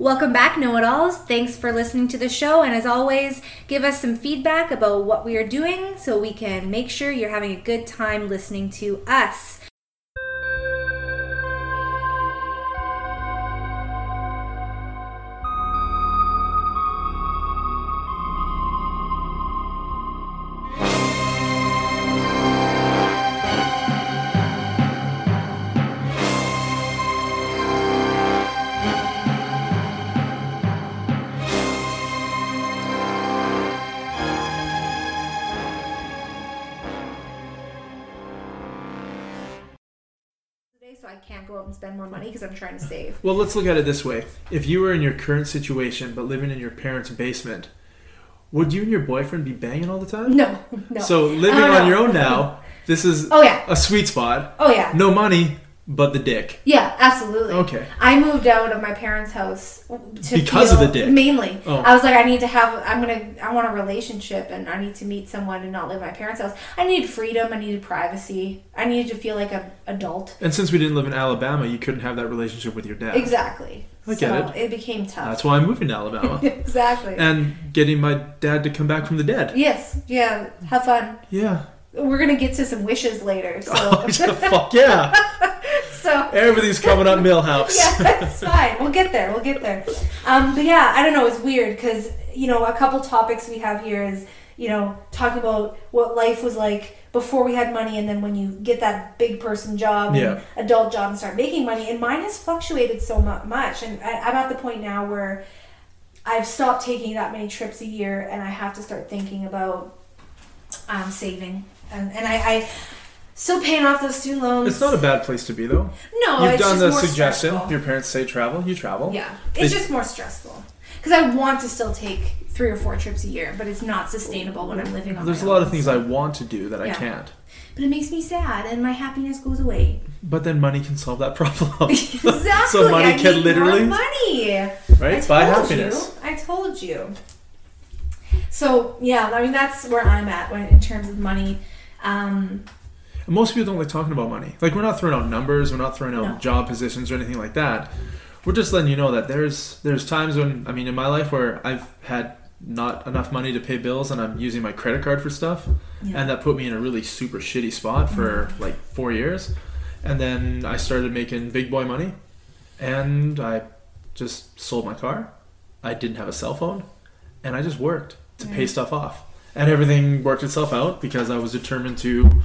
Welcome back, Know It Alls. Thanks for listening to the show. And as always, give us some feedback about what we are doing so we can make sure you're having a good time listening to us. Go out and spend more money because I'm trying to save. Well, let's look at it this way. If you were in your current situation but living in your parents' basement, would you and your boyfriend be banging all the time? No, no. So living uh, no. on your own now, this is Oh yeah. a sweet spot. Oh yeah. No money, but the dick. Yeah, absolutely. Okay. I moved out of my parents' house to Because of the dick? Mainly, Oh. I was like, I need to have. I'm gonna. I want a relationship, and I need to meet someone and not live in my parents' house. I needed freedom. I needed privacy. I needed to feel like a adult. And since we didn't live in Alabama, you couldn't have that relationship with your dad. Exactly. I get so it. it became tough. That's why I'm moving to Alabama. exactly. and getting my dad to come back from the dead. yes. Yeah. Have fun. Yeah. We're gonna get to some wishes later. So. Oh, fuck yeah. so. Everything's coming up Milhouse. yeah, that's fine. We'll get there. We'll get there. Um, but yeah, I don't know. It's weird because you know a couple topics we have here is you know talking about what life was like before we had money, and then when you get that big person job, Yeah. and adult job, and start making money. And mine has fluctuated so much, and I, I'm at the point now where I've stopped taking that many trips a year, and I have to start thinking about um, saving. And, and I, I still paying off those student loans. It's not a bad place to be, though. no. You've done just the suggestion. stressful. Your parents say travel, you travel. Yeah, it's They- just more stressful because I want to still take three or four trips a year, but it's not sustainable when I'm living on. There's a lot own, of things so- I want to do that I can't. but it makes me sad, and my happiness goes away. But then money can solve that problem. exactly. so money I can literally, money. right? Buy happiness. You. I told you. So yeah, I mean that's where I'm at when in terms of money. Um, most people don't like talking about money. Like we're not throwing out numbers, we're not throwing out No. job positions or anything like that. We're just letting you know that there's there's times when I mean in my life where I've had not enough money to pay bills and I'm using my credit card for stuff yeah. and that put me in a really super shitty spot for mm-hmm. like 4 years. And then I started making big boy money and I just sold my car. I didn't have a cell phone and I just worked to pay stuff off. And everything worked itself out because I was determined to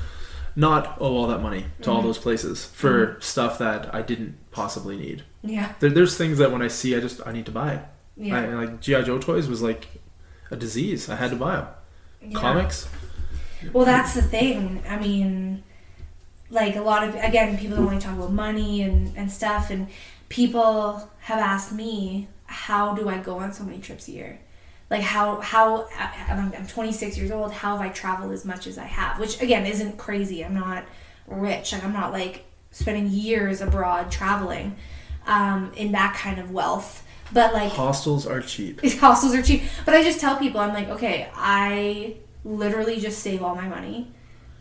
not owe all that money to all Mhm. those places for stuff that I didn't possibly need. yeah, There, there's things that when I see, I just I need to buy. yeah, I, like GI Joe toys was like a disease. I had to buy them. yeah. Comics. Well, that's the thing. I mean, like a lot of again, people don't want to talk about money and and stuff, and people have asked me, how do I go on so many trips a year? Like how how I'm, I'm 26 years old. How have I traveled as much as I have? Which again isn't crazy. I'm not rich. Like I'm not like spending years abroad traveling um, in that kind of wealth. But like Hostels are cheap. hostels are cheap. But I just tell people, I'm like, okay, I literally just save all my money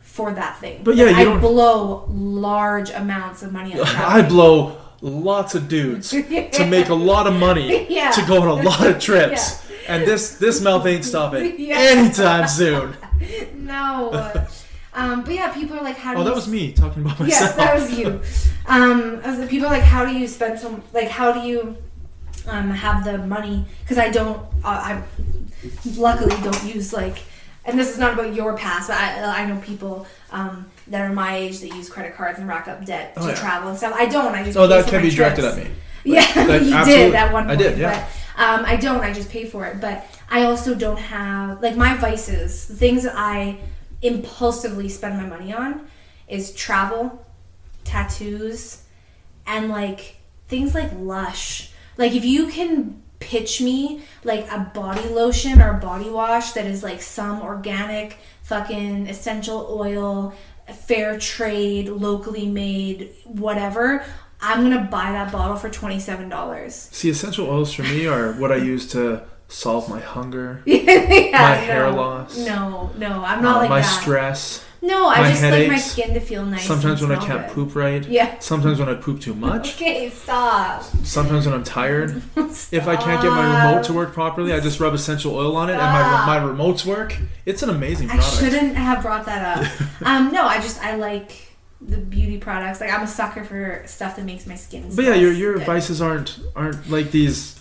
for that thing. But yeah, you I don't- blow large amounts of money on I blow lots of dudes to make a lot of money Yeah. to go on a lot of trips. And this this mouth ain't stopping Yeah. anytime soon. no. um, but yeah, people are like, how do Oh, you that was me talking about myself. Yes, that was you. Um, was people are like, how do you spend so like how do you um, have the money? Because I don't. Uh, I luckily don't use like, and this is not about your past, but I, I know people um, that are my age that use credit cards and rack up debt to Oh, yeah. travel and stuff. I don't. I just Oh, that can be directed at me. Yeah, Like, you absolutely. did at one I did, yeah. But um, I don't. I just pay for it. But I also don't have like my vices. The things that I impulsively spend my money on is travel, tattoos, and like things like Lush. Like if you can pitch me like a body lotion or body wash that is like some organic fucking essential oil, fair trade, locally made, whatever. I'm gonna buy that bottle for twenty seven dollars. See, essential oils for me are what I use to solve my hunger, yeah, My hair loss. No, no, I'm not uh, like my that. stress. No, I just like my skin to feel nice. Sometimes when I can't good. poop right. Yeah. Sometimes when I poop too much. Okay, stop. Sometimes when I'm tired. If I can't get my remote to work properly, I just rub essential oil on it, and my my remotes work. It's an amazing product. I shouldn't have brought that up. um, no, I just I like the beauty products. Like I'm a sucker for stuff that makes my skin. But yeah, your your good. vices aren't aren't like these.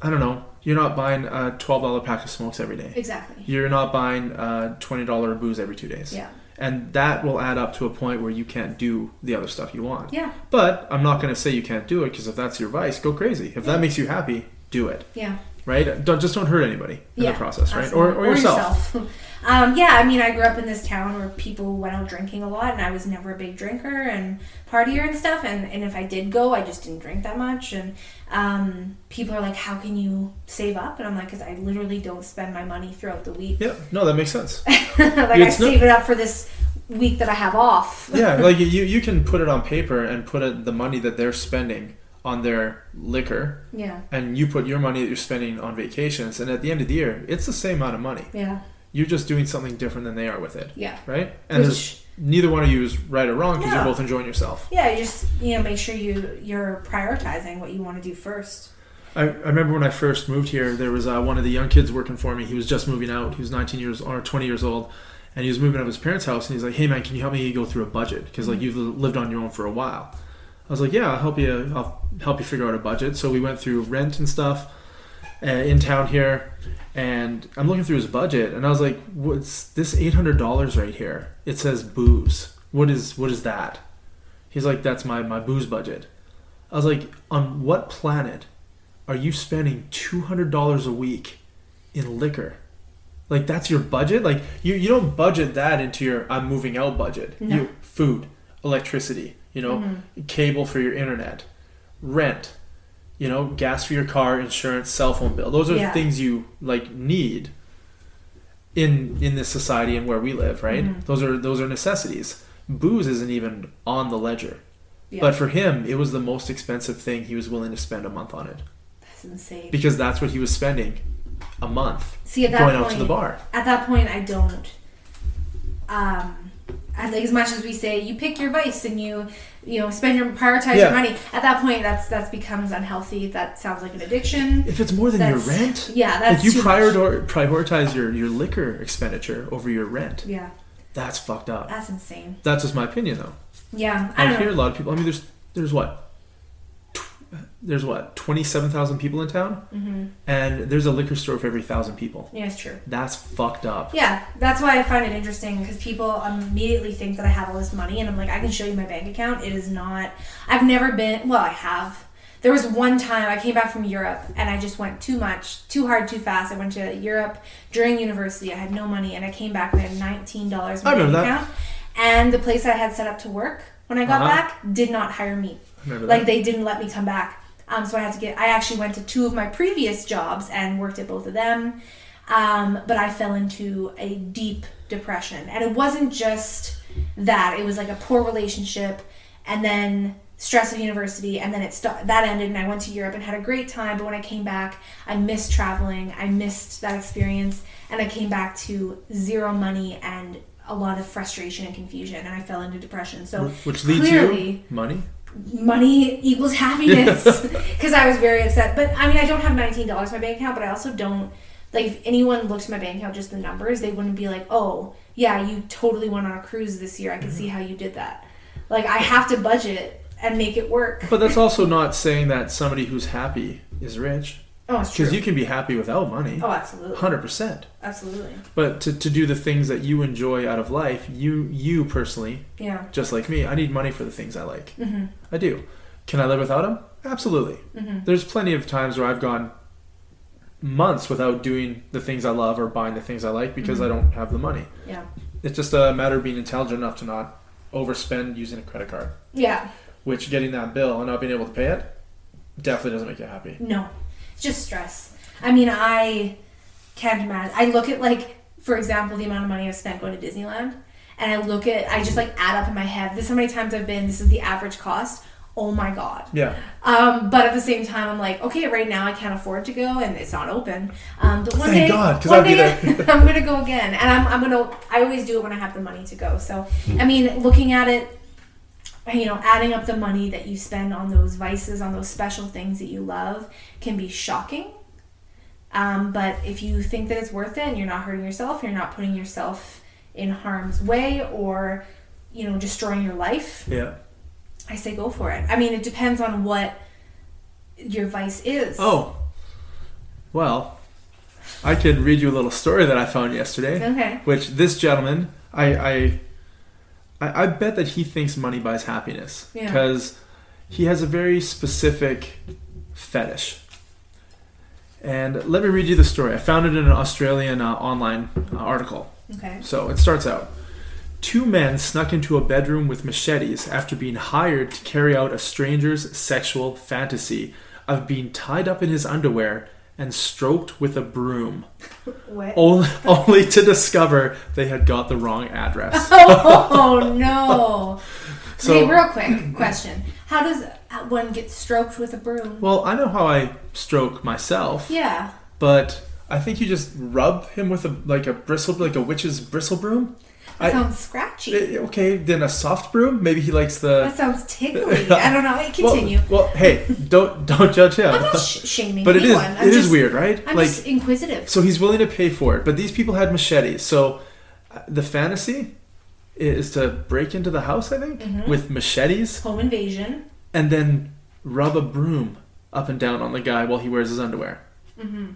I don't know. You're not buying a twelve dollar pack of smokes every day. Exactly. You're not buying a twenty dollar booze every two days. Yeah. And that will add up to a point where you can't do the other stuff you want. Yeah. But I'm not going to say you can't do it because if that's your vice, go crazy. If that makes you happy, do it. Yeah. Right? Don't just don't hurt anybody in Yeah, the process, right? Or, Absolutely. or yourself. um, yeah, I mean, I grew up in this town where people went out drinking a lot, and I was never a big drinker and partier and stuff. And, and if I did go, I just didn't drink that much. And um, people are like, "How can you save up?" And I'm like, "Because I literally don't spend my money throughout the week. Yeah, no, that makes sense. like I save it up for this week that I have off." yeah, like you, you can put it on paper and put it, the money that they're spending on their liquor, yeah, and you put your money that you're spending on vacations, and at the end of the year, it's the same amount of money. yeah, You're just doing something different than they are with it, yeah. right? And Which, neither one of you is right or wrong because No. you're both enjoying yourself. yeah, you just you know make sure you you're prioritizing what you want to do first. I, I remember when I first moved here, there was uh, one of the young kids working for me. He was just moving out. He was 19 years or 20 years old, and he was moving out of his parents' house. And he's like, "Hey man, can you help me go through a budget? Because like you've lived on your own for a while." I was like, "Yeah, I'll help you. I'll help you figure out a budget." So we went through rent and stuff uh, in town here, and I'm looking through his budget, and I was like, "What's this $800 right here? It says booze. What is what is that?" He's like, "That's my my booze budget." I was like, "On what planet?" are you spending two hundred dollars a week in liquor? Like that's your budget? Like you, you don't budget that into your I'm moving out budget. No. You food, electricity, you know, Mhm. cable for your internet, rent, you know, gas for your car, insurance, cell phone bill. Those are Yeah. things you like need in in this society and where we live, right? Mhm. Those are those are necessities. Booze isn't even on the ledger. Yeah, But for him, it was the most expensive thing he was willing to spend a month on it that's insane. because that's what he was spending a month See at that going point, out to the bar. at that point I don't um I think as much as we say you pick your vice and you you know spend your prioritize Yeah. your money at that point that's that's becomes unhealthy that sounds like an addiction If it's more than your rent, yeah that's like you prior- prioritize your, your liquor expenditure over your rent, yeah that's fucked up. that's insane That's just my opinion, though. yeah I I don't hear a lot of people. I mean, there's there's what there's what twenty seven thousand people in town, hmm and there's a liquor store for every thousand people. yeah it's true That's fucked up. yeah that's why I find it interesting because people immediately think that I have all this money and I'm like I can show you my bank account it is not I've never been well I have there was one time I came back from Europe and I just went too much, too hard, too fast. I went to Europe during university. I had no money and I came back and I had nineteen dollars in my bank that. account. And the place I had set up to work when I got Uh-huh. back did not hire me. Like that? they didn't let me come back. Um, so I had to get. I actually went to two of my previous jobs and worked at both of them. Um, but I fell into a deep depression, and it wasn't just that. It was like a poor relationship, and then stress of university, and then it st- that ended, and I went to Europe and had a great time. But when I came back, I missed traveling. I missed that experience, and I came back to zero money and a lot of frustration and confusion, and I fell into depression. So Which leads clearly, you money. Money equals happiness because I was very upset. But I mean, I don't have nineteen dollars in my bank account, but I also don't like if anyone looked at my bank account just the numbers, they wouldn't be like, "Oh, yeah, you totally went on a cruise this year. I can see mm-hmm. how you did that." Like I have to budget and make it work. But that's also not saying that somebody who's happy is rich, Oh, it's true. because you can be happy without money, oh, absolutely, hundred percent. absolutely. But to, to do the things that you enjoy out of life, you you personally, Yeah. just like me, I need money for the things I like. hmm I do. Can I live without them? Absolutely. hmm There's plenty of times where I've gone months without doing the things I love or buying the things I like because Mhm. I don't have the money. Yeah. It's just a matter of being intelligent enough to not overspend using a credit card. Yeah. Which getting that bill and not being able to pay it definitely doesn't make you happy. No, just stress. I mean, I can't imagine. I look at like, for example, the amount of money I've spent going to Disneyland, and I look at, I just like add up in my head. This is how many times I've been. This is the average cost. oh my god. Yeah. Um, but at the same time, I'm like, okay, right now I can't afford to go, and it's not open. Um, but one Thank day, God, 'cause one I'd be there. I'm gonna go again, and I'm, I'm gonna. I always do it when I have the money to go. So, I mean, looking at it, you know, adding up the money that you spend on those vices, on those special things that you love, can be shocking. Um, but if you think that it's worth it, and you're not hurting yourself, you're not putting yourself in harm's way, or you know, destroying your life, Yeah. I say go for it. I mean, it depends on what your vice is. Oh. Well, I can read you a little story that I found yesterday. Okay. Which this gentleman, I, I, I, I bet that he thinks money buys happiness Yeah. because he has a very specific fetish. And let me read you the story. I found it in an Australian uh, online uh, article. Okay. So it starts out. Two men snuck into a bedroom with machetes after being hired to carry out a stranger's sexual fantasy of being tied up in his underwear and stroked with a broom, What? only, only to discover they had got the wrong address. Oh no. So- okay, real quick question: How does one get stroked with a broom? Well, I know how I stroke myself, Yeah. but I think you just rub him with a like a bristle, like a witch's bristle broom. That I- sounds scratchy. Eh, Okay, then a soft broom. Maybe he likes the. that sounds tickly. I don't know. Wait, Continue. Well, well, hey, don't don't judge him. I'm not sh- shaming but it is anyone. It is just, weird, right? I'm like just inquisitive. so he's willing to pay for it, but these people had machetes. So uh, the fantasy is to break into the house, I think, Mm-hmm. with machetes Home invasion. and then rub a broom up and down on the guy while he wears his underwear. Mm-hmm.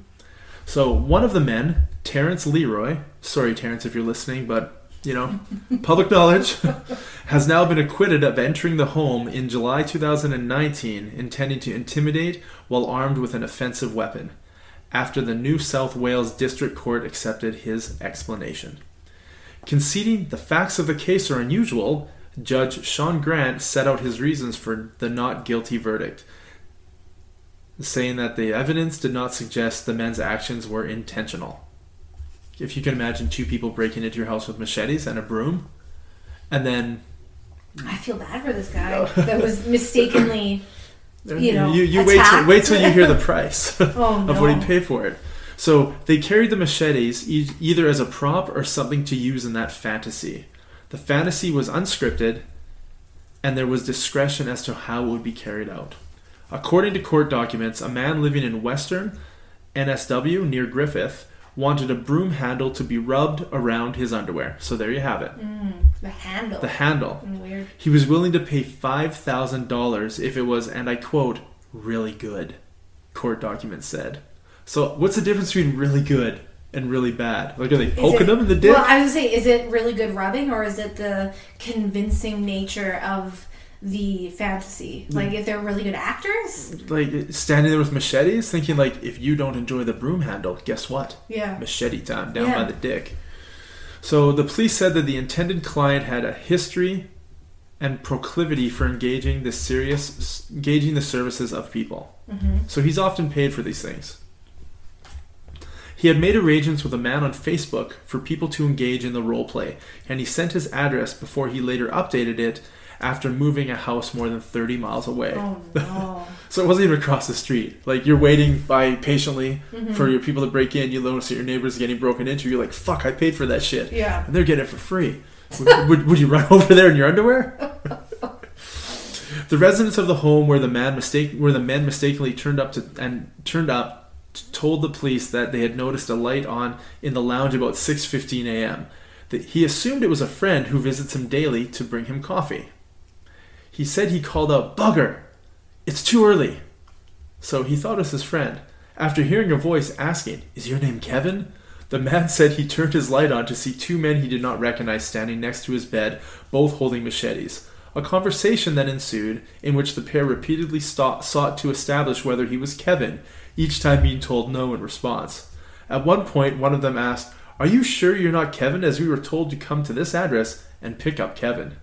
So one of the men, Terrence Leroy, sorry Terrence if you're listening, but you know, public knowledge, has now been acquitted of entering the home in July 2019, intending to intimidate while armed with an offensive weapon. After the New South Wales District Court accepted his explanation. Conceding the facts of the case are unusual, Judge Sean Grant set out his reasons for the not guilty verdict, saying that the evidence did not suggest the men's actions were intentional. If you can imagine two people breaking into your house with machetes and a broom, and then I feel bad for this guy that was mistakenly. You know, you, you wait till, wait till you hear the price Oh of what no. he paid for it. So they carried the machetes e- either as a prop or something to use in that fantasy. The fantasy was unscripted, and there was discretion as to how it would be carried out. According to court documents, a man living in Western NSW near Griffith wanted a broom handle to be rubbed around his underwear. So there you have it. Mm, the handle. The handle. Mm, Weird. He was willing to pay $5,000 if it was, and I quote, really good, court documents said. So, what's the difference between really good and really bad? Like, are they poking it- them in the dick? Well, I was say, is it really good rubbing or is it the convincing nature of the fantasy? Mm. Like, if they're really good actors? like, standing there with machetes, thinking, like, if you don't enjoy the broom handle, guess what? Yeah. Machete time down Yeah. by the dick. So, the police said that the intended client had a history and proclivity for engaging the serious, engaging the services of people. hmm So he's often paid for these things. He had made arrangements with a man on Facebook for people to engage in the role play, and he sent his address before he later updated it after moving a house more than 30 miles away. Oh no. So it wasn't even across the street. Like you're waiting by patiently Mhm. for your people to break in, you notice that your neighbor's getting broken into, you're like, fuck, I paid for that shit. Yeah. And they're getting it for free. would, would, would you run over there in your underwear? the residents of the home where the man mistake where the men mistakenly turned up to and turned up t- told the police that they had noticed a light on in the lounge about 6:15 a.m. That he assumed it was a friend who visits him daily to bring him coffee. He said he called out, "Bugger, it's too early." So he thought it was his friend. After hearing a voice asking, "Is your name Kevin?" The man said he turned his light on to see two men he did not recognize standing next to his bed, both holding machetes. A conversation then ensued, in which the pair repeatedly sought to establish whether he was Kevin, each time being told no in response. At one point, one of them asked, Are you sure you're not Kevin, as we were told to come to this address and pick up Kevin?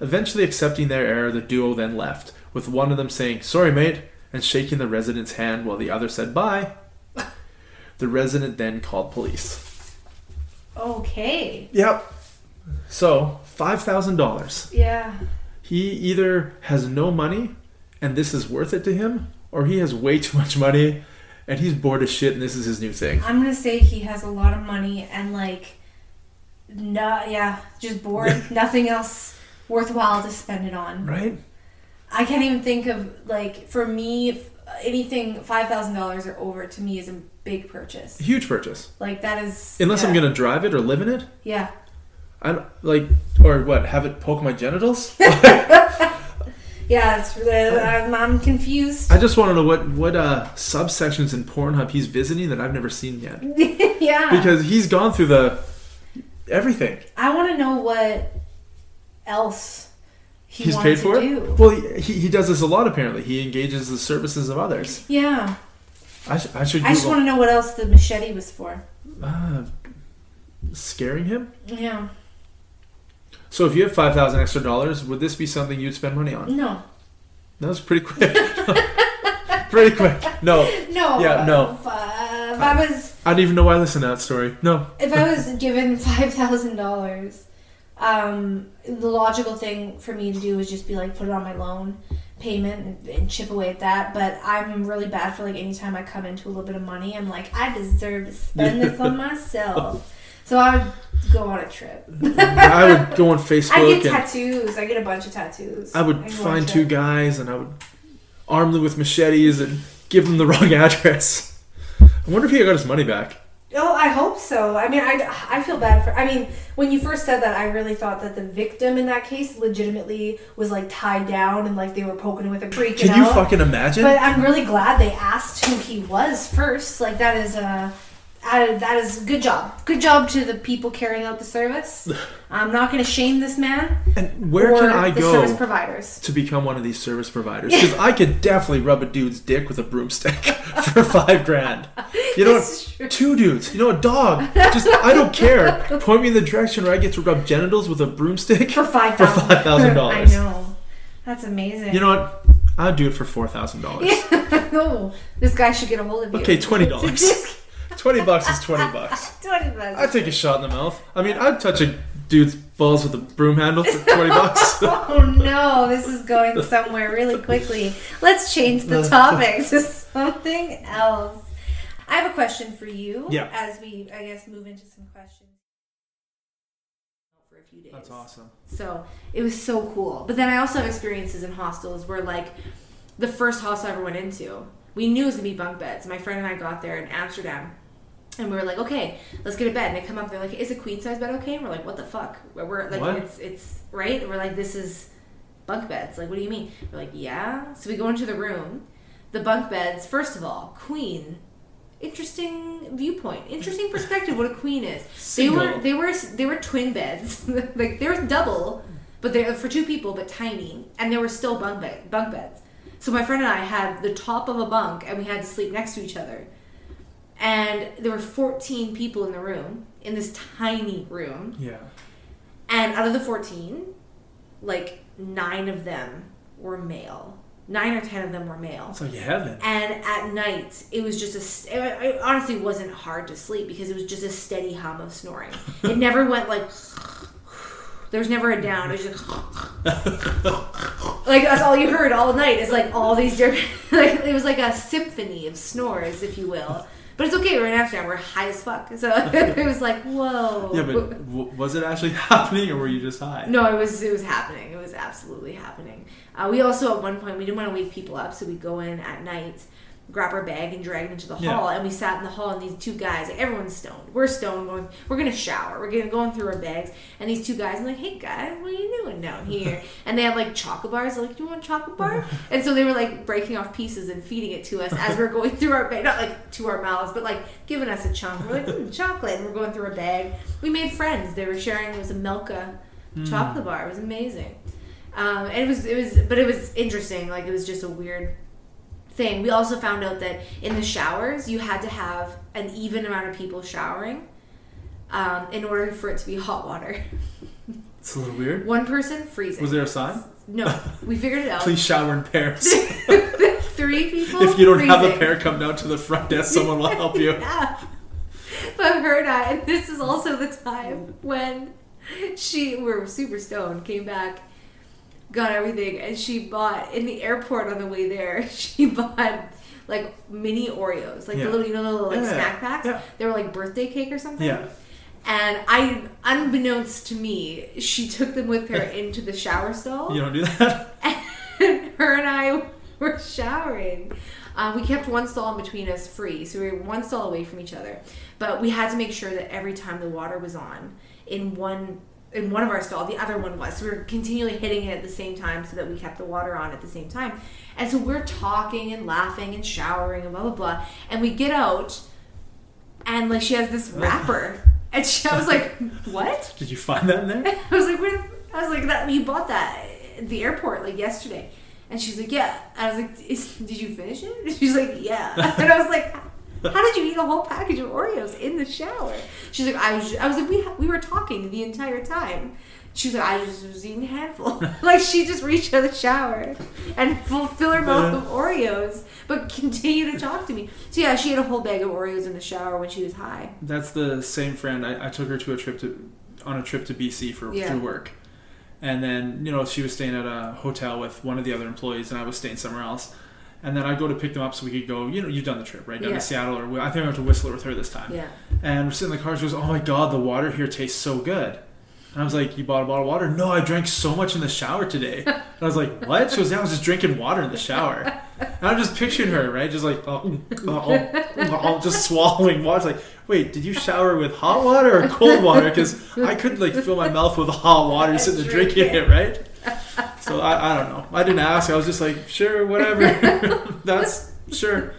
Eventually accepting their error, the duo then left, with one of them saying, Sorry, mate, and shaking the resident's hand while the other said bye. The resident then called police. Okay. Yep. So, $5,000. Yeah. He either has no money and this is worth it to him, or he has way too much money and he's bored as shit and this is his new thing. I'm gonna say he has a lot of money and like, no, yeah, just bored. Nothing else worthwhile to spend it on. Right? I can't even think of like for me anything five thousand dollars or over to me is a big purchase. Huge purchase. Like that is Unless I'm gonna drive it or live in it. yeah I don't, like or what? Have it poke my genitals? yeah it's I'm, I'm confused. I just want to know what what uh, subsections in Pornhub he's visiting that I've never seen yet. yeah, Because he's gone through the everything. I want to know what else he he's wants paid to for do. it. Well, he, he he does this a lot. Apparently, he engages the services of others. Yeah, I, sh- I should. I just want to know what else the machete was for. uh, scaring him. Yeah, So if you have five thousand extra dollars, would this be something you'd spend money on? no, That was pretty quick. pretty quick. No, no, Yeah, no. If, uh, if I was I don't even know why I listened to that story. No. if I was given five thousand dollars, um, the logical thing for me to do is just be like put it on my loan payment and, and chip away at that. But I'm really bad for like anytime I come into a little bit of money, I'm like I deserve to spend this on myself. So I would go on a trip. I would go on Facebook. I get tattoos. I get a bunch of tattoos. I would a find two guys and I would arm them with machetes and give them the wrong address. I wonder if he got his money back. Oh, I hope so. I mean, I, I feel bad for. I mean, when you first said that, I really thought that the victim in that case legitimately was like tied down and like they were poking him with a freaking Can you out. fucking imagine? But I'm really glad they asked who he was first. Like that is a. Uh, that is good job. Good job to the people carrying out the service. I'm not going to shame this man. And where can I go? Service providers to become one of these service providers because I could definitely rub a dude's dick with a broomstick for five grand. You know, what, two dudes. You know, a dog. Just I don't care. Point me in the direction where I get to rub genitals with a broomstick for five for five thousand dollars. I know. That's amazing. You know what? I'd do it for four thousand dollars. no, this guy should get a hold of you. Okay, twenty dollars. 20 bucks is 20 bucks. 20 bucks. I'd take a shot in the mouth. I mean, I'd touch a dude's balls with a broom handle for 20 bucks. oh no, this is going somewhere really quickly. Let's change the topic to something else. I have a question for you yeah. as we, I guess, move into some questions. For a few days. That's awesome. So it was so cool. But then I also have experiences in hostels where, like, the first hostel I ever went into, we knew it was going to be bunk beds. My friend and I got there in Amsterdam and we were like, okay, let's get a bed. And they come up, they're like, is a queen size bed okay? And we're like, what the fuck? We're, we're like, What? it's it's right. And we're like, this is bunk beds. Like, what do you mean? We're like, yeah. So we go into the room. The bunk beds. First of all, queen. Interesting viewpoint. Interesting perspective. What a queen is. They were Single. they were they were twin beds. like there was double, but they're for two people, but tiny. And there were still bunk bed bunk beds. So my friend and I had the top of a bunk, and we had to sleep next to each other. And there were 14 people in the room, in this tiny room. Yeah. And out of the 14, like nine of them were male. Nine or ten of them were male. It's like heaven. And at night, it was just a. It, honestly wasn't hard to sleep because it was just a steady hum of snoring. It never went like. There was never a down. It was just. like that's all you heard all night. Is like all these different. Like it was like a symphony of snores, if you will. But it's okay. We're in Amsterdam. We're high as fuck. So it was like whoa. Yeah, but w- was it actually happening, or were you just high? No, it was it was happening. It was absolutely happening. Uh, we also at one point we didn't want to wake people up, so we go in at night, grab our bag and drag it into the Yeah. hall, and we sat in the hall. And these two guys, like, everyone's stoned. We're stoned. Going, we're gonna shower. We're gonna going through our bags, and these two guys, I'm like, hey guys, what are you doing down here? and they had like chocolate bars. They're like, do you want a chocolate bar? and so they were like breaking off pieces and feeding it to us as we're going through our bag, not like to our mouths, but like giving us a chunk. We're like, mm, chocolate, and we're going through a bag. We made friends. They were sharing. It was a Milka chocolate bar. It was amazing. Um, and it was it was but it was interesting. Like it was just a weird thing. We also found out that in the showers you had to have an even amount of people showering um, in order for it to be hot water. It's a little weird. One person freezing. Was there a sign? No, we figured it out. Please shower in pairs. Three people. if you don't have a pair, come down to the front desk. Someone will help you. Yeah. But her and I, and this is also the time when she, we were super stoned, came back. Got everything, and she bought in the airport on the way there. She bought like mini Oreos, like Yeah. the little you know the little like Yeah, snack packs. yeah. They were like birthday cake or something. Yeah. And I, unbeknownst to me, she took them with her into the shower stall. You don't do that? and her and I were showering. Um, we kept one stall in between us free, so we were one stall away from each other. But we had to make sure that every time the water was on in one in one of our stalls, the other one was. So we were continually hitting it at the same time so that we kept the water on at the same time. And so we're talking and laughing and showering and blah blah blah. And we get out, and like she has this wrapper, and she, I was like, "What?" Did you find that in there? I was like, what? I was like, that you bought that at the airport like yesterday, and she's like, yeah. I was like, did you finish it? And she's like, yeah. And I was like, how did you eat a whole package of Oreos in the shower? She's like, I was, I was like, we we were talking the entire time. She was like, I just was eating a handful. like she just reached out of the shower and fulfill her mouth of Oreos, but continue to talk to me. So yeah, she had a whole bag of Oreos in the shower when she was high. That's the same friend. I, I took her to a trip to on a trip to BC for Yeah. through work, and then you know she was staying at a hotel with one of the other employees, and I was staying somewhere else. And then I'd go to pick them up so we could go. You know, you've done the trip, right? Down Yeah. to Seattle, or I think I went to Whistler with her this time. Yeah. And we're sitting in the car. She goes, "Oh my god, the water here tastes so good." And I was like, "You bought a bottle of water?" No, I drank so much in the shower today. And I was like, "What?" She goes, "Yeah, I was just drinking water in the shower." And I'm just picturing her, right, just like, oh, oh, oh, just swallowing water. It's like, wait, did you shower with hot water or cold water? Because I couldn't like fill my mouth with hot water sitting there Drink drinking it, right? So I, I don't know. I didn't ask. I was just like, sure, whatever. That's sure.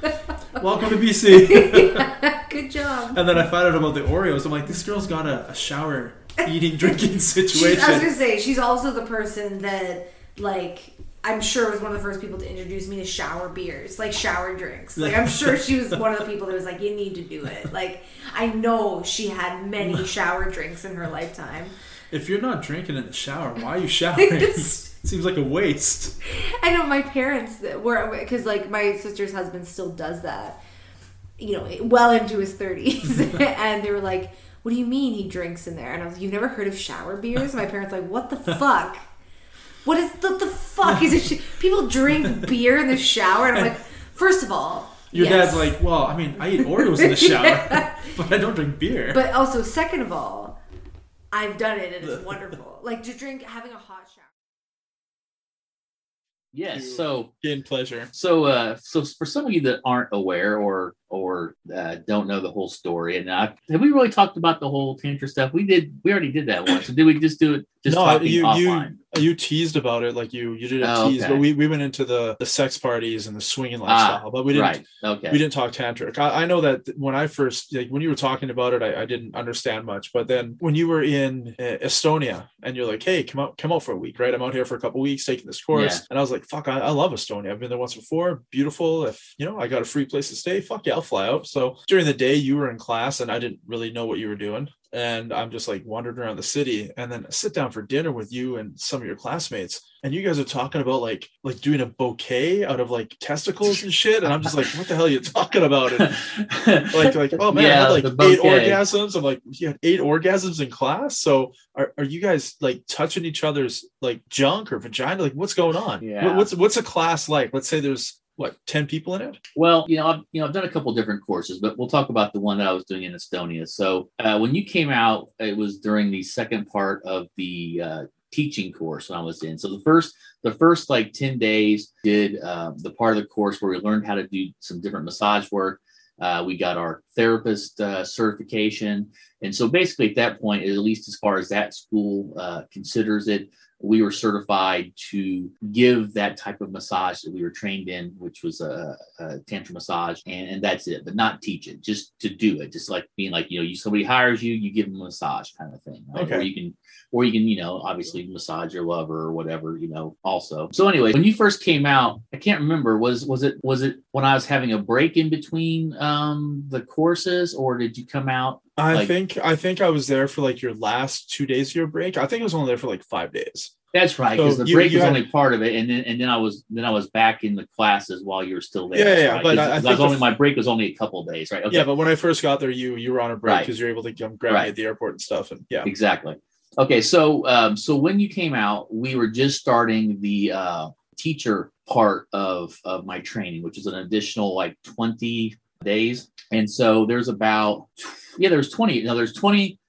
Welcome to BC. Good job. And then I found out about the Oreos. I'm like, this girl's got a, a shower, eating, drinking She's, I was gonna say she's also the person that like I'm sure was one of the first people to introduce me to shower beers, like shower drinks. Like I'm sure she was one of the people that was like, you need to do it. Like I know she had many shower drinks in her lifetime. If you're not drinking in the shower, why are you showering? Seems like a waste. I know my parents were because like my sister's husband still does that, you know, well into his thirties, and they were like, "What do you mean he drinks in there?" And I was, like, "You've never heard of shower beers?" My parents were like, "What the fuck? What is what the fuck is it? Sh- People drink beer in the shower?" And I'm like, first of all, Your yes. dad's like, well, I mean, I eat Oreos in the shower, but I don't drink beer. but also second of all, I've done it and it's wonderful. Like to drink, having a hot shower. Yes. You- So Gain pleasure. so uh so for some of you that aren't aware or or uh, don't know the whole story, and I, have we really talked about the whole tantra stuff? We did. We already did that once. So did we just do it? Just no, talking you offline. you you teased about it like you you did a Oh, tease, okay. but we, we went into the the sex parties and the swinging Ah, lifestyle, but we didn't right. Okay. we didn't talk tantric. I, I know that when I first like when you were talking about it, I, I didn't understand much. But then when you were in uh, Estonia and you're like, hey, come out come out for a week, right? I'm out here for a couple weeks taking this course, Yeah. and I was like, fuck, I, I love Estonia. I've been there once before. Beautiful. If you know, I got a free place to stay. Fuck yeah, Fly out. So during the day, you were in class, and I didn't really know what you were doing. And I'm just like wandering around the city, and then I sit down for dinner with you and some of your classmates, and you guys are talking about like like doing a bouquet out of like testicles and shit, and I'm just like, what the hell are you talking about? And like like oh man, I had like eight orgasms. I'm like, you had eight orgasms in class. So are, are you guys like touching each other's like junk or vagina? Like what's going on? Yeah. What- what's what's a class like? Let's say there's what ten people in it. Well, you know, I've, you know, I've done a couple different courses, but we'll talk about the one that I was doing in Estonia. So uh, when you came out, it was during the second part of the uh, teaching course when I was in. So the first, the first like ten days did uh, the part of the course where we learned how to do some different massage work. Uh, we got our therapist uh, certification, and so basically at that point, at least as far as that school uh, considers it, we were certified to give that type of massage that we were trained in, which was a, a tantra massage, and, and that's it, but not teach it, just to do it, just like being like, you know, you somebody hires you, you give them a massage kind of thing, right? Okay. Or you can, or you can, you know, obviously massage your lover or whatever, you know, also. So anyway, when you first came out, I can't remember, was was it was it when I was having a break in between um the courses, or did you come out? I Like- think I think I was there for like your last two days of your break. I think I was only there for like five days. That's right, So because the you- break you was had- only part of it, and then and then I was then I was back in the classes while you were still there. Yeah, yeah, right. but I- I think was only my break was only a couple days, right? Okay, Yeah, but when I first got there, you you were on a break Right. because you're able to come grab me at the airport and stuff. And yeah, exactly. Okay, so um, so when you came out, we were just starting the uh, teacher part of of my training, which is an additional like twenty days, and so there's about yeah, there's twenty. No, there's twenty.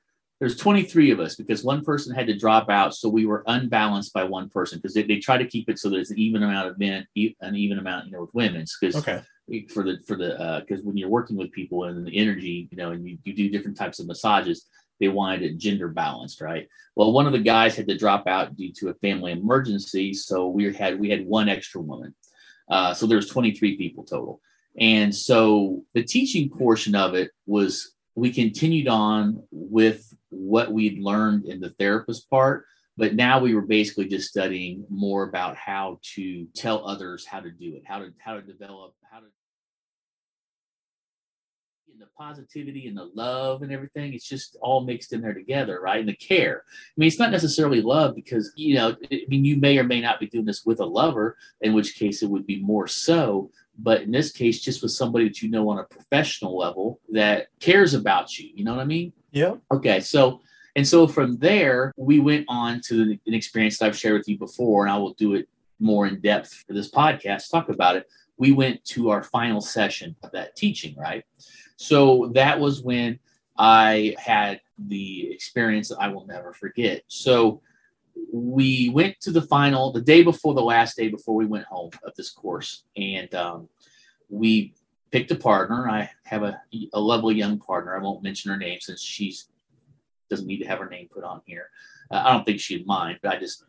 There's 23 of us because one person had to drop out, so we were unbalanced by one person because they, they try to keep it so there's an even amount of men, an even amount, you know, with women. Because Okay. for the for the because when you're working with people and the energy, you know, and you, you do different types of massages, they wanted it gender balanced, right? Well, one of the guys had to drop out due to a family emergency, so we had we had one extra woman. Uh, so there's 23 people total, and so the teaching portion of it was we continued on with what we'd learned in the therapist part, but now we were basically just studying more about how to tell others how to do it, how to how to develop, how to and the positivity and the love and everything it's just all mixed in there together right? And the care. I mean it's not necessarily love because you know i mean you may or may not be doing this with a lover in which case it would be more so but in this case just with somebody that you know on a professional level that cares about you you know what i mean Yeah. Okay, so and so from there we went on to an experience that I've shared with you before, and I will do it more in depth for this podcast. Talk about it. We went to our final session of that teaching, right? So that was when I had the experience that I will never forget. So we went to the final the day before the last day before we went home of this course, and um, we picked a partner. I have a, a lovely young partner. I won't mention her name since she's doesn't need to have her name put on here. Uh, I don't think she'd mind, but I just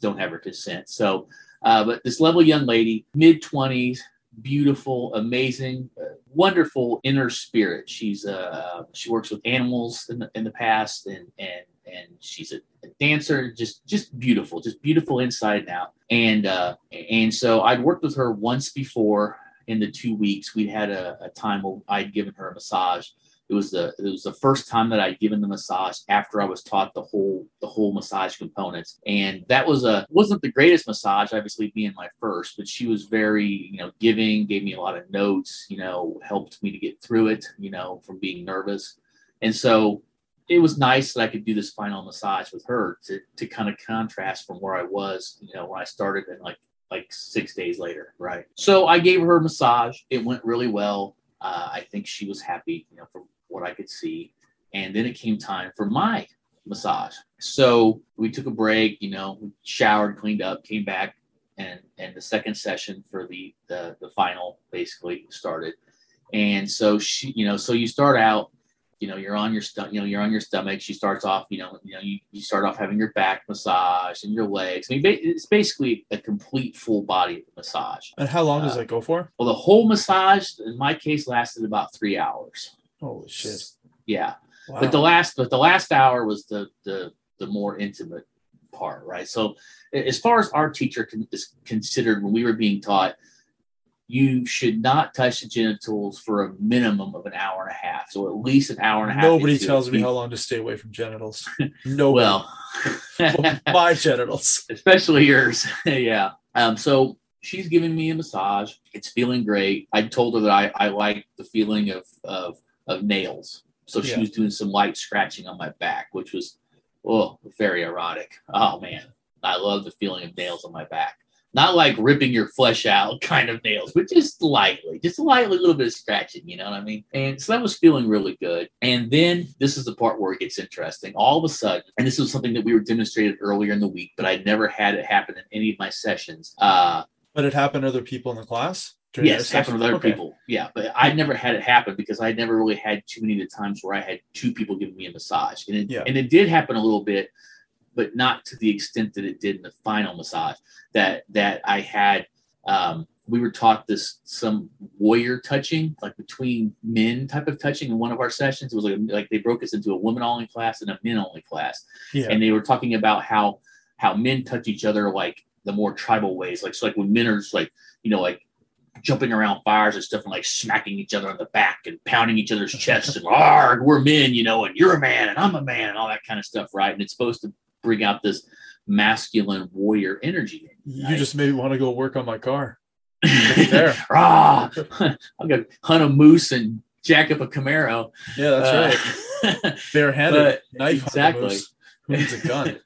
don't have her consent. So, uh, but this lovely young lady, mid twenties, beautiful, amazing, uh, wonderful inner spirit. She's uh, she works with animals in the, in the past, and and and she's a, a dancer. Just just beautiful, just beautiful inside and out. And uh, and so I'd worked with her once before in the two weeks. We'd had a, a time where I'd given her a massage. It was the it was the first time that I'd given the massage after I was taught the whole the whole massage components, and that was a wasn't the greatest massage, obviously being my first, but she was very you know giving, gave me a lot of notes, you know, helped me to get through it, you know, from being nervous, and so it was nice that I could do this final massage with her to to kind of contrast from where I was, you know, when I started and like like six days later, right? So I gave her a massage. It went really well. Uh, I think she was happy, you know, from what I could see. And then it came time for my massage. So we took a break, you know, showered, cleaned up, came back, and and the second session for the the, the final basically started. And so she, you know, so you start out you know you're on your stomach you know you're on your stomach she starts off you know you know you, you start off having your back massage and your legs i mean ba- it's basically a complete full body massage And how long does Uh, that go for? well the whole massage in my case lasted about three hours Holy shit. yeah Wow. but the last but the last hour was the the the more intimate part right so as far as our teacher con- is considered when we were being taught you should not touch the genitals for a minimum of an hour and a half. So at least an hour and a half Nobody tells me how long to stay away from genitals. No. well my genitals. especially yours. Yeah. Um so she's giving me a massage. It's feeling great. I told her that i i like the feeling of of of nails. So she Yeah. was doing some light scratching on my back which was oh very erotic. Oh man. I love the feeling of nails on my back not like ripping your flesh out kind of nails, but just lightly, just lightly, a little bit of scratching, you know what I mean? And so that was feeling really good. And then this is the part where it gets interesting. All of a sudden, and this was something that we were demonstrated earlier in the week, but I never had it happen in any of my sessions. Uh, But it happened to other people in the class? yes, happened with other Okay. people. Yeah, but I never had it happen because I never really had too many of the times where I had two people giving me a massage, and it, Yeah. and it did happen a little bit, but not to the extent that it did in the final massage. That that I had. Um, we were taught this some warrior touching, like between men type of touching in one of our sessions. It was like like they broke us into a women only class and a men only class Yeah. and they were talking about how how men touch each other like the more tribal ways like so like when men are just like you know like jumping around fires and stuff and like smacking each other on the back and pounding each other's chests and Arg, we're men you know and you're a man and i'm a man and all that kind of stuff right and it's supposed to bring out this masculine warrior energy You just made me want to go work on my car. there. Rah! i'm gonna hunt a moose and jack up a camaro Yeah, that's right. right Barehanded. but Knife exactly. exactly. Who needs a gun?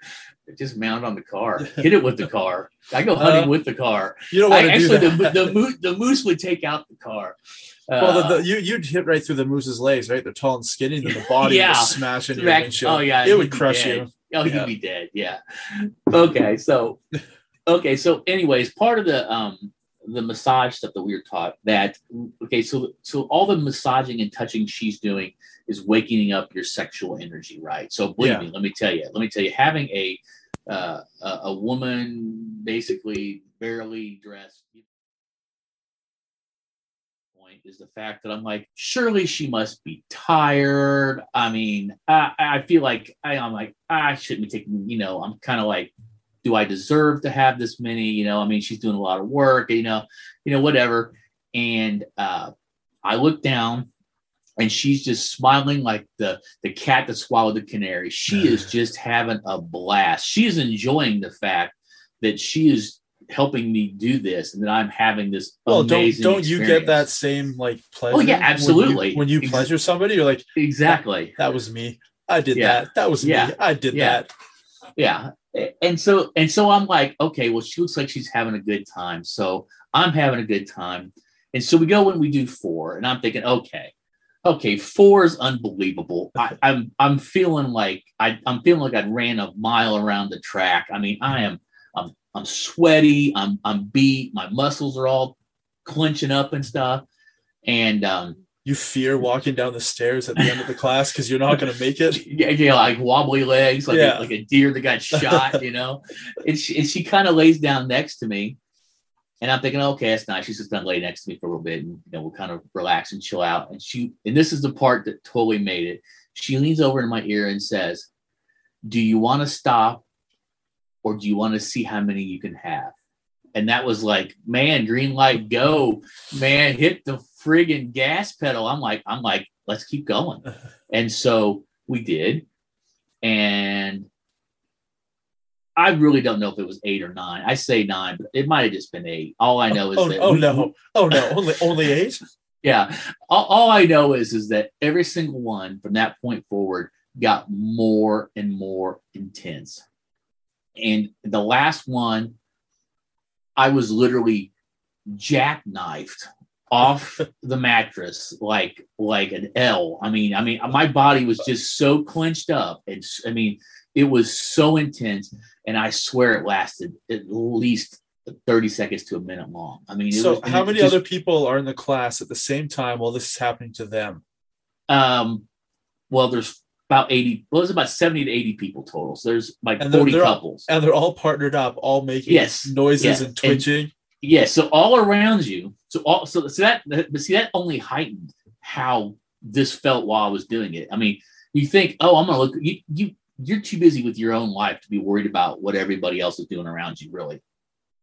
Just mount on the car. Hit it with the car. I go hunting Uh, with the car. You don't I, want to do actually, that. the, the, moose, the moose would take out the car. well, the, Uh, the, you you'd hit right through the moose's legs, right? They're tall and skinny, and then the body Yeah. would smash into your Smack- windshield. oh, yeah, it you'd crush dead. you. Oh, Yeah. he'd be dead. Yeah. Okay. So, okay. So, anyways, part of the um the massage stuff that we were taught that okay. So, so all the massaging and touching she's doing is waking up your sexual energy, right? So, believe Yeah. me, let me tell you, let me tell you, having a uh, a, a woman basically barely dressed. Is the fact that I'm like, surely she must be tired. I mean, I, I feel like I, I'm like, I shouldn't be taking, you know, I'm kind of like, do I deserve to have this many? You know, I mean, she's doing a lot of work, you know, you know, whatever. And uh, I look down and she's just smiling like the the cat that swallowed the canary. She is just having a blast. She is enjoying the fact that she is helping me do this and that I'm having this Well, don't don't you get that same like pleasure? Oh, yeah, when you- absolutely. When you, pleasure somebody, you're like, exactly that was me. I did Yeah. that. That was Yeah. me. I did Yeah. that. yeah and so and so i'm like okay well she looks like she's having a good time so i'm having a good time and so we go when we do four and i'm thinking okay okay four is unbelievable I, i'm i'm feeling like I, i'm feeling like i ran a mile around the track i mean i am i'm sweaty i'm i'm beat my muscles are all clenching up and stuff and um You fear walking down the stairs at the end of the class because you're not going to make it. yeah, yeah, like wobbly legs, like Yeah. a, like a deer that got shot, you know. and she, and she kind of lays down next to me, and I'm thinking, okay, that's nice. She's just gonna lay next to me for a little bit, and you know, we'll kind of relax and chill out. And she, and this is the part that totally made it. She leans over in my ear and says, "Do you want to stop, or do you want to see how many you can have?" And that was like, man, green light, go, man, hit the friggin' gas pedal. I'm like, I'm like, let's keep going. And so we did. And I really don't know if it was eight or nine. I say nine, but it might have just been eight. All I know is Oh, that oh we- no. Oh no. Only only eight? yeah. All, all I know is is that every single one from that point forward got more and more intense. And the last one, I was literally jackknifed off the mattress like like an L. I mean, I mean, my body was just so clenched up. And I mean, it was so intense, and I swear it lasted at least 30 seconds to a minute long. I mean, So was, how many just- other people are in the class at the same time while this is happening to them? Um, well, there's about 80, well, there's about 70 to 80 people total. So there's like And 40 they're all- couples. And they're all partnered up, all making Yes. noises Yeah. and And- twitching. yeah. So all around you. So all, so, so that, but see, that only heightened how this felt while I was doing it. I mean, you think, oh, I'm going to look, you, you, you're too busy with your own life to be worried about what everybody else is doing around you, really.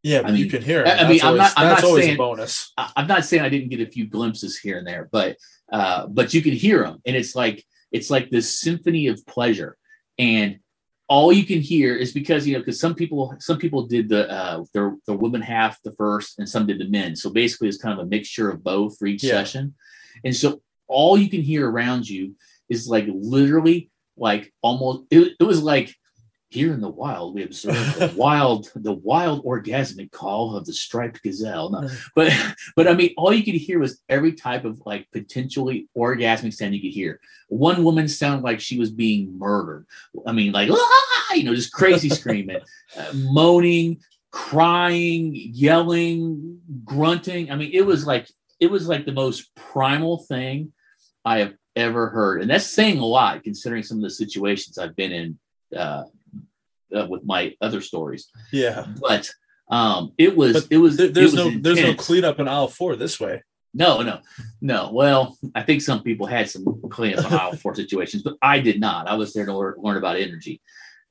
yeah, but I you can hear it. I- mean, I'm always, not- I'm that's not always saying- a bonus. I- I'm not saying I didn't get a few glimpses here and there, but uh, but you can hear them, and it's like it's like this symphony of pleasure, and all you can hear is because you know because some people some people did the uh, their the women half the first, and some did the men. So basically, it's kind of a mixture of both for each Yeah. session, and so all you can hear around you is like literally like almost it, it was like here in the wild we observe the wild the wild orgasmic call of the striped gazelle. No, but but i mean all you could hear was every type of like potentially orgasmic sound you could hear. One woman sounded like she was being murdered. I mean like "Ah!" you know just crazy screaming uh, moaning crying yelling grunting. I mean it was like it was like the most primal thing i have ever heard. And that's saying a lot considering some of the situations i've been in uh, uh, with my other stories Yeah. but um it was But it was There- there's it was no there's no intense. cleanup in aisle four this way. no no no well i think some people had some cleanup in aisle four situations but i did not i was there to learn, learn about energy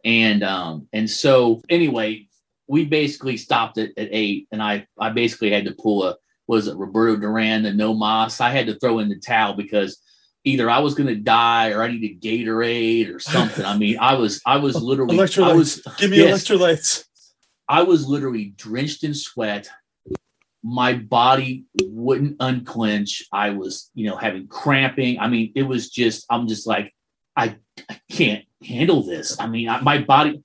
and um and so anyway we basically stopped it at eight and i i basically had to pull a was it roberto duran the no mas i had to throw in the towel because either i was going to die or i needed gatorade or something i mean i was i was literally i was Give me yes. electrolytes. I was literally drenched in sweat. My body wouldn't unclench. I was, you know, having cramping. I mean, it was just, I'm just like, I, I can't handle this. I mean, I, my body,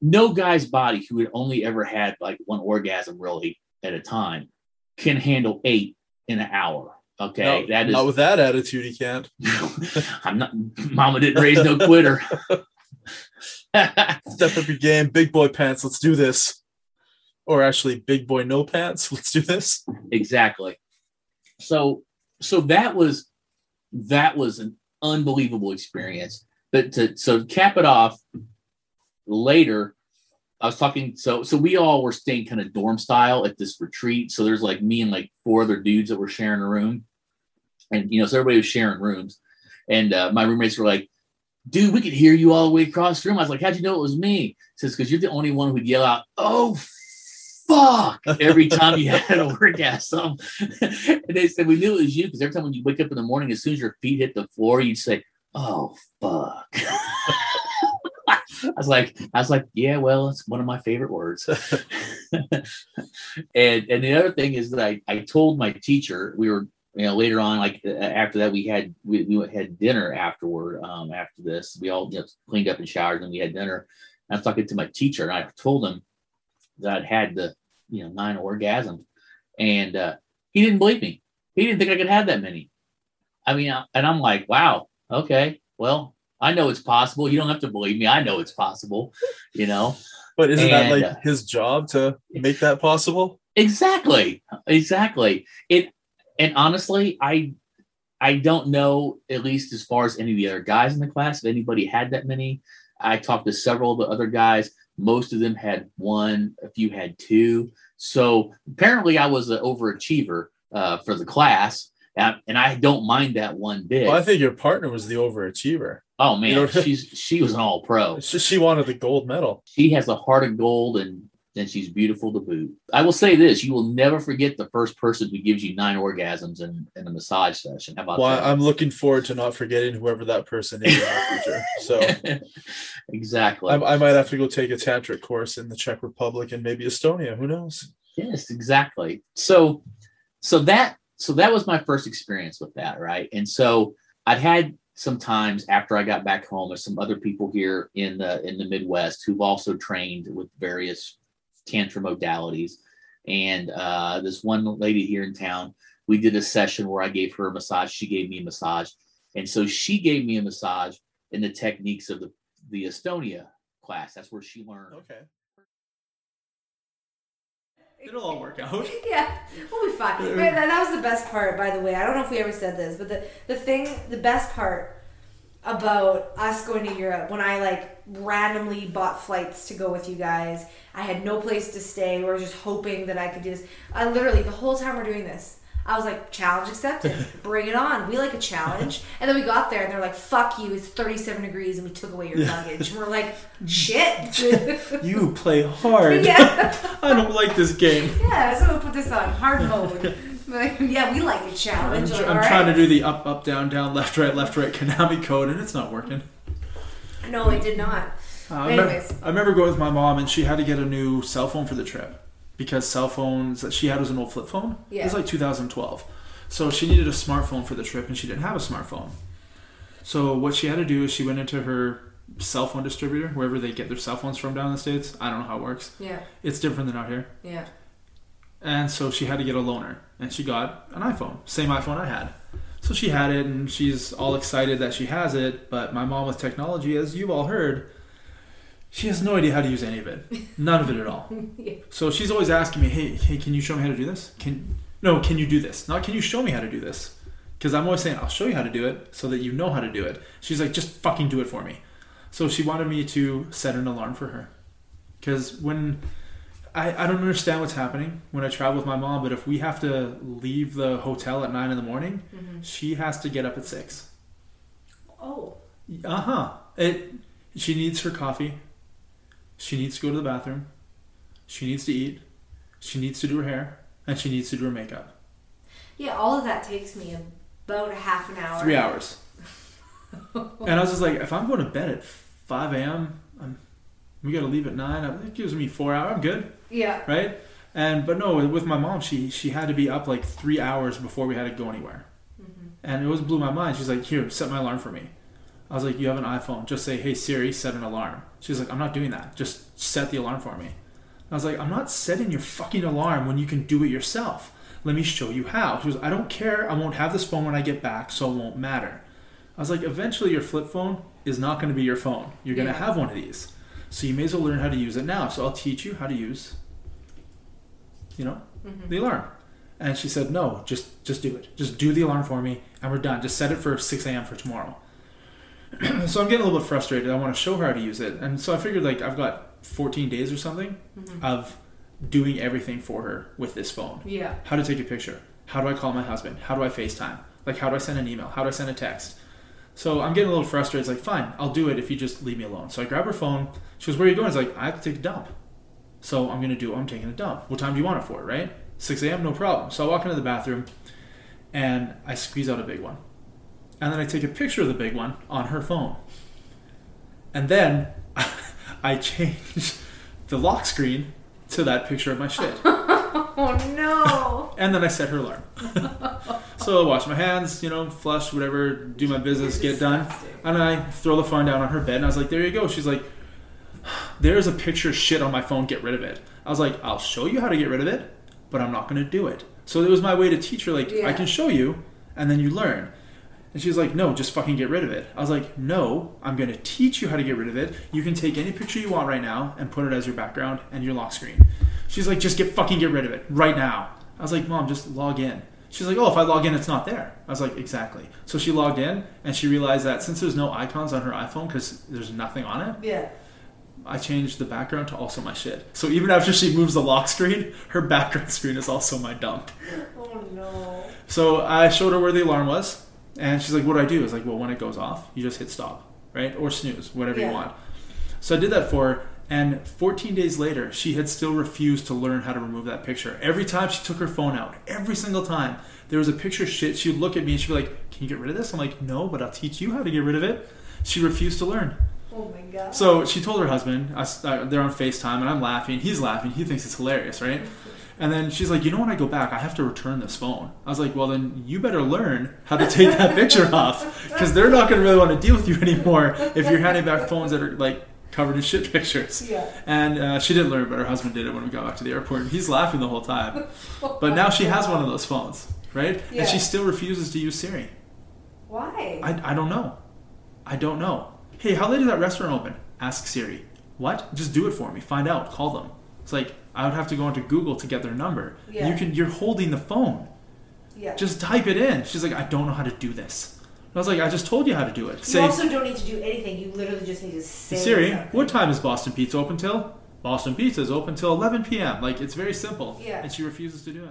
no guy's body who had only ever had like one orgasm really at a time can handle eight in an hour. Okay, No, that is. not with that attitude. He can't. I'm not. Mama didn't raise no quitter. Step up your game, big boy pants. Let's do this. Or actually, big boy no pants. Let's do this. exactly. So, so that was that was an unbelievable experience. But to so to cap it off, later I was talking. So so we all were staying kind of dorm style at this retreat. So there's like me and like four other dudes that were sharing a room, and you know so everybody was sharing rooms, and uh, my roommates were like. Dude, we could hear you all the way across the room. I was like, "How'd you know it was me?" He says, "Because you're the only one who'd yell out, oh fuck every time you had an orgasm. and they said we knew it was you because every time when you wake up in the morning, as soon as your feet hit the floor, you'd say, "Oh fuck." I was like, I was like, yeah, well, it's one of my favorite words. and and the other thing is that I, I told my teacher we were you know later on like uh, after that we had we, we had dinner afterward um after this we all you know, cleaned up and showered and we had dinner and I was talking to my teacher and I told him that I'd had the you know nine orgasms, and uh, he didn't believe me. He didn't think I could have that many. I mean, and I'm like, wow, okay, well, I know it's possible. You don't have to believe me. I know it's possible. You know But isn't that like uh, his job to make that possible? exactly, exactly. It and honestly, I I don't know at least as far as any of the other guys in the class if anybody had that many. I talked to several of the other guys. Most of them had one, a few had two. So apparently, I was an overachiever uh, for the class, and, and I don't mind that one bit. Well, I think your partner was the overachiever. Oh man, you know- she's she was an all pro. She wanted the gold medal. She has a heart of gold, and and she's beautiful to boot. I will say this: you will never forget the first person who gives you nine orgasms in, in a massage session. How about Well, that? I'm looking forward to not forgetting whoever that person is in the future. So exactly. I, I might have to go take a tantric course in the Czech Republic and maybe Estonia. Who knows? Yes, exactly. So, so that so that was my first experience with that, right? And so I'd had some times after I got back home with some other people here in the in the Midwest who've also trained with various tantra modalities. And uh, this one lady here in town, we did a session where I gave her a massage. She gave me a massage, and so she gave me a massage in the techniques of the the Estonia class. That's where she learned. Okay. It'll all work out. Yeah, we'll be fine. That, was the best part, by the way. I don't know if we ever said this, but the the thing, the best part about us going to Europe when I like randomly bought flights to go with you guys. I had no place to stay. We were just hoping that I could do this. I literally the whole time we're doing this. I was like, challenge accepted. Bring it on. We like a challenge. And then we got there and they're like, fuck you. It's 37 degrees and we took away your luggage. And we're like, shit. You play hard. yeah. I don't like this game. Yeah, so we'll put this on hard mode. Like, yeah, we like a I'm, challenge. tr- like, I'm trying to do the up, up, down, down, left, right, left, right Konami code, and it's not working. No, it did not. Uh, I, remember, Anyways. I remember going with my mom, and she had to get a new cell phone for the trip because cell phones that she had was an old flip phone. Yeah. It was like 2012, so she needed a smartphone for the trip, and she didn't have a smartphone. So what she had to do is she went into her cell phone distributor, wherever they get their cell phones from down in the states. I don't know how it works. Yeah, It's different than out here. yeah. And so she had to get a loaner, and she got an iPhone, same iPhone I had. So she had it, and she's all excited that she has it. But my mom with technology, as you've all heard, she has no idea how to use any of it, none of it at all. Yeah. So she's always asking me, "Hey, hey, can you show me how to do this? Can no, can you do this? Not can you show me how to do this? Because I'm always saying I'll show you how to do it so that you know how to do it. She's like, just fucking do it for me. So she wanted me to set an alarm for her. Because when I, I don't understand what's happening when I travel with my mom, but if we have to leave the hotel at nine in the morning, Mm-hmm. she has to get up at six. Oh, Uh huh. It. She needs her coffee. She needs to go to the bathroom. She needs to eat. She needs to do her hair, and she needs to do her makeup. yeah. All of that takes me about a half an hour. Three hours. and I was just like, if I'm going to bed at five a.m., I'm, we got to leave at nine. It gives me four hours. I'm good, Yeah. right? And but no, with my mom, she she had to be up like three hours before we had to go anywhere. Mm-hmm. And it was blew my mind. She's like, "Here, set my alarm for me." I was like, you have an iPhone. Just say, hey Siri, set an alarm. She's like, I'm not doing that. Just set the alarm for me. I was like, I'm not setting your fucking alarm when you can do it yourself. Let me show you how. She goes, I don't care. I won't have this phone when I get back, so it won't matter. I was like, eventually your flip phone is not going to be your phone. You're going to Yeah. have one of these. So you may as well learn how to use it now. So I'll teach you how to use, you know, Mm-hmm. the alarm. And she said, no, just just do it. Just do the alarm for me, and we're done. Just set it for 6 a.m. for tomorrow. so I'm getting a little bit frustrated. I want to show her how to use it, and so I figured like I've got 14 days or something Mm-hmm. of doing everything for her with this phone. Yeah. How to take a picture? How do I call my husband? How do I FaceTime? Like how do I send an email? How do I send a text? So I'm getting a little frustrated. It's like, fine, I'll do it if you just leave me alone. So I grab her phone. She goes, Where are you going? It's like, I have to take a dump. So I'm gonna do. I'm taking a dump. What time do you want it for, right? 6 a.m. No problem. So I walk into the bathroom and I squeeze out a big one. And then I take a picture of the big one on her phone. And then I change the lock screen to that picture of my shit. Oh no. And then I set her alarm. so I wash my hands, you know, flush, whatever, do my business, get done. And I throw the phone down on her bed and I was like, there you go. She's like, there's a picture of shit on my phone, get rid of it. I was like, I'll show you how to get rid of it, but I'm not going to do it. So it was my way to teach her, like, I can show you and then you learn. And she's like, no, just fucking get rid of it. I was like, no, I'm going to teach you how to get rid of it. You can take any picture you want right now and put it as your background and your lock screen. She's like, just get fucking get rid of it right now. I was like, mom, just log in. She's like, oh, if I log in, it's not there. I was like, exactly. So she logged in and she realized that since there's no icons on her iPhone because there's nothing on it, Yeah. I changed the background to also my shit. So even after she moves the lock screen, her background screen is also my dump. Oh no. So I showed her where the alarm was, and she's like, "What do I do?" I was like, "Well, when it goes off, you just hit stop, right, or snooze, whatever Yeah. you want." So I did that for her, and 14 days later, she had still refused to learn how to remove that picture. Every time she took her phone out, every single time there was a picture shit, she'd look at me and she'd be like, "Can you get rid of this?" I'm like, "No, but I'll teach you how to get rid of it." She refused to learn. Oh my god. So she told her husband, I, uh, they're on FaceTime, and I'm laughing. He's laughing. He thinks it's hilarious, right? And then she's like, you know, when I go back, I have to return this phone. I was like, well, then you better learn how to take that picture off because they're not going to really want to deal with you anymore if you're handing back phones that are like covered in shit pictures. Yeah. And uh, she didn't learn, but her husband did it when we got back to the airport. And he's laughing the whole time. But now she has one of those phones, right? Yeah. And she still refuses to use Siri. Why? I, I don't know. I don't know. Hey, how late is that restaurant open? Ask Siri. What? Just do it for me. Find out. Call them. It's like I would have to go into Google to get their number. Yeah. You can. You're holding the phone. yeah. Just type it in. She's like, I don't know how to do this. I was like, I just told you how to do it. you also don't need to do anything. You literally just need to say Siri, something. what time is Boston Pizza open till? Boston Pizza is open till 11 p.m. Like it's very simple. Yeah. And she refuses to do it.